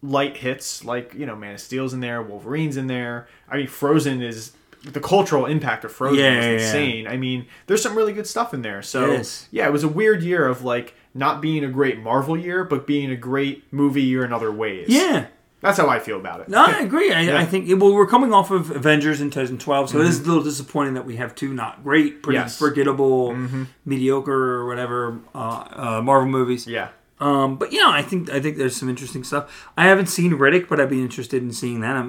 light hits, like you know, Man of Steel's in there, Wolverine's in there. I mean, Frozen is the cultural impact of Frozen Yeah, is yeah, yeah. insane. I mean, there's some really good stuff in there. So It yeah, it was a weird year of like not being a great Marvel year, but being a great movie year in other ways. Yeah. That's how I feel about it. No, I agree. I. I think well, we're coming off of Avengers in 2012, so it is a little disappointing that we have two not great, pretty Yes. forgettable, mediocre or whatever uh, uh, Marvel movies. Yeah. Um, but you know, I think I think there's some interesting stuff. I haven't seen Riddick, but I'd be interested in seeing that. I,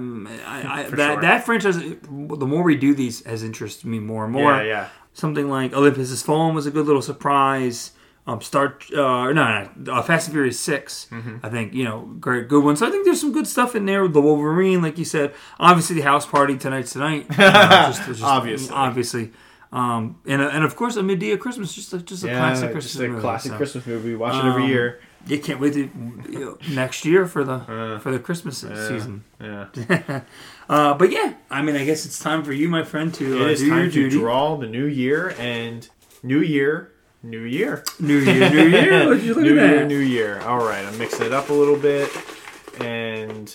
I, that sure. that franchise, the more we do these, has interested me more and more. Yeah, yeah. Something like Olympus Has Fallen was a good little surprise. Um, Start, uh, no, no, uh, Fast and Furious 6 Mm-hmm. I think you know, great, good one. So I think there's some good stuff in there. The Wolverine, like you said, obviously the house party tonight's tonight. You know, just- just- Obviously. obviously. Um, and and of course, a Madea Christmas, just a, just a Yeah, classic Christmas just a movie, classic so. Christmas movie. We watch it every Um, year. You can't wait to you know, next year for the Uh, for the Christmas season. Yeah. Uh, but yeah, I mean, I guess it's time for you, my friend, to uh, It is do time to duty. draw the new year and new year, new year. New year, new year. Look new at year, new year. All right, I'm mixing it up a little bit, and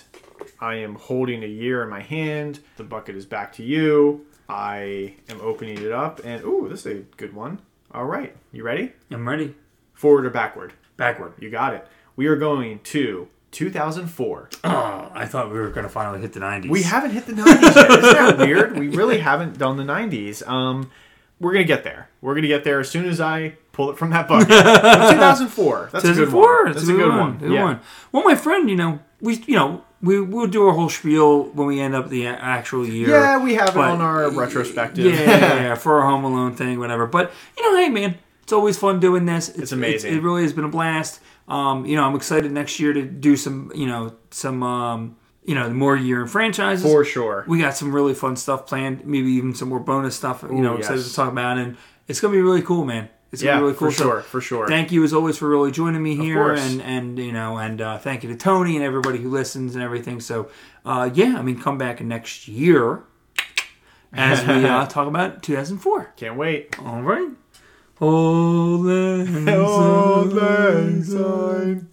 I am holding a year in my hand. The bucket is back to you. I am opening it up, and ooh, this is a good one. All right, you ready? I'm ready. Forward or backward? Backward. You got it. We are going to 2004. Oh, I thought we were going to finally hit the 90s. We haven't hit the 90s yet. Isn't that weird? We really haven't done the 90s. Um, we're gonna get there. We're gonna get there as soon as I pull it from that bucket. But 2004. That's a good 2004. one. That's a good one. Good Yeah. one. Well, my friend, you know, we, you know, we we'll do our whole spiel when we end up the actual year. Yeah, we have it on our retrospective. Yeah, yeah, yeah, for our Home Alone thing, whatever. But you know, hey, man, it's always fun doing this. It's, amazing. it really has been a blast. Um, you know, I'm excited next year to do some, you know, some, um, you know, more year in franchises. For sure. we got some really fun stuff planned. Maybe even some more bonus stuff. You know, Ooh, excited yes. to talk about, and it's gonna be really cool, man. It's gonna Yeah, be really cool. for So sure. For sure. Thank you as always for really joining me here, and and you know, and uh, thank you to Tony and everybody who listens and everything. So, uh, yeah, I mean, come back next year as we uh, talk about 2004. Can't wait. All right. Hold Hold lang syne.